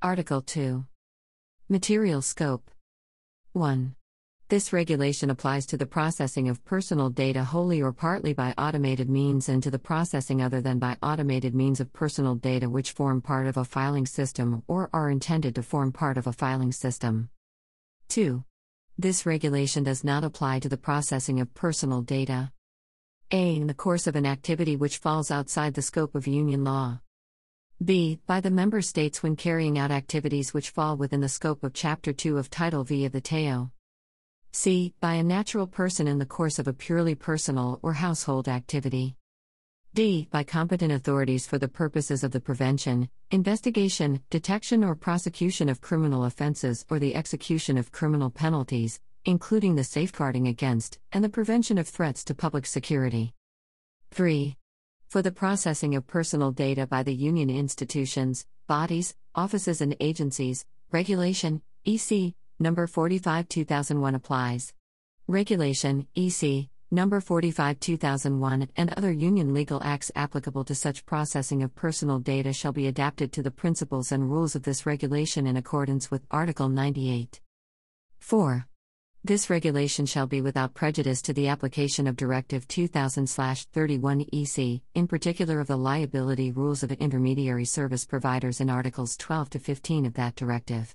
Article 2. Material Scope 1. This regulation applies to the processing of personal data wholly or partly by automated means and to the processing other than by automated means of personal data which form part of a filing system or are intended to form part of a filing system. 2. This regulation does not apply to the processing of personal data. A. In the course of an activity which falls outside the scope of Union law. B. By the member states when carrying out activities which fall within the scope of Chapter 2 of Title V of the TEU. C. By a natural person in the course of a purely personal or household activity. D. By competent authorities for the purposes of the prevention, investigation, detection, or prosecution of criminal offenses or the execution of criminal penalties, including the safeguarding against and the prevention of threats to public security. 3. For the processing of personal data by the Union institutions, bodies, offices, and agencies, Regulation, EC, Number 45 2001 applies. Regulation, EC, Number 45 2001, and other Union legal acts applicable to such processing of personal data shall be adapted to the principles and rules of this regulation in accordance with Article 98. 4. This regulation shall be without prejudice to the application of Directive 2000 31 EC, in particular of the liability rules of intermediary service providers in Articles 12 to 15 of that directive.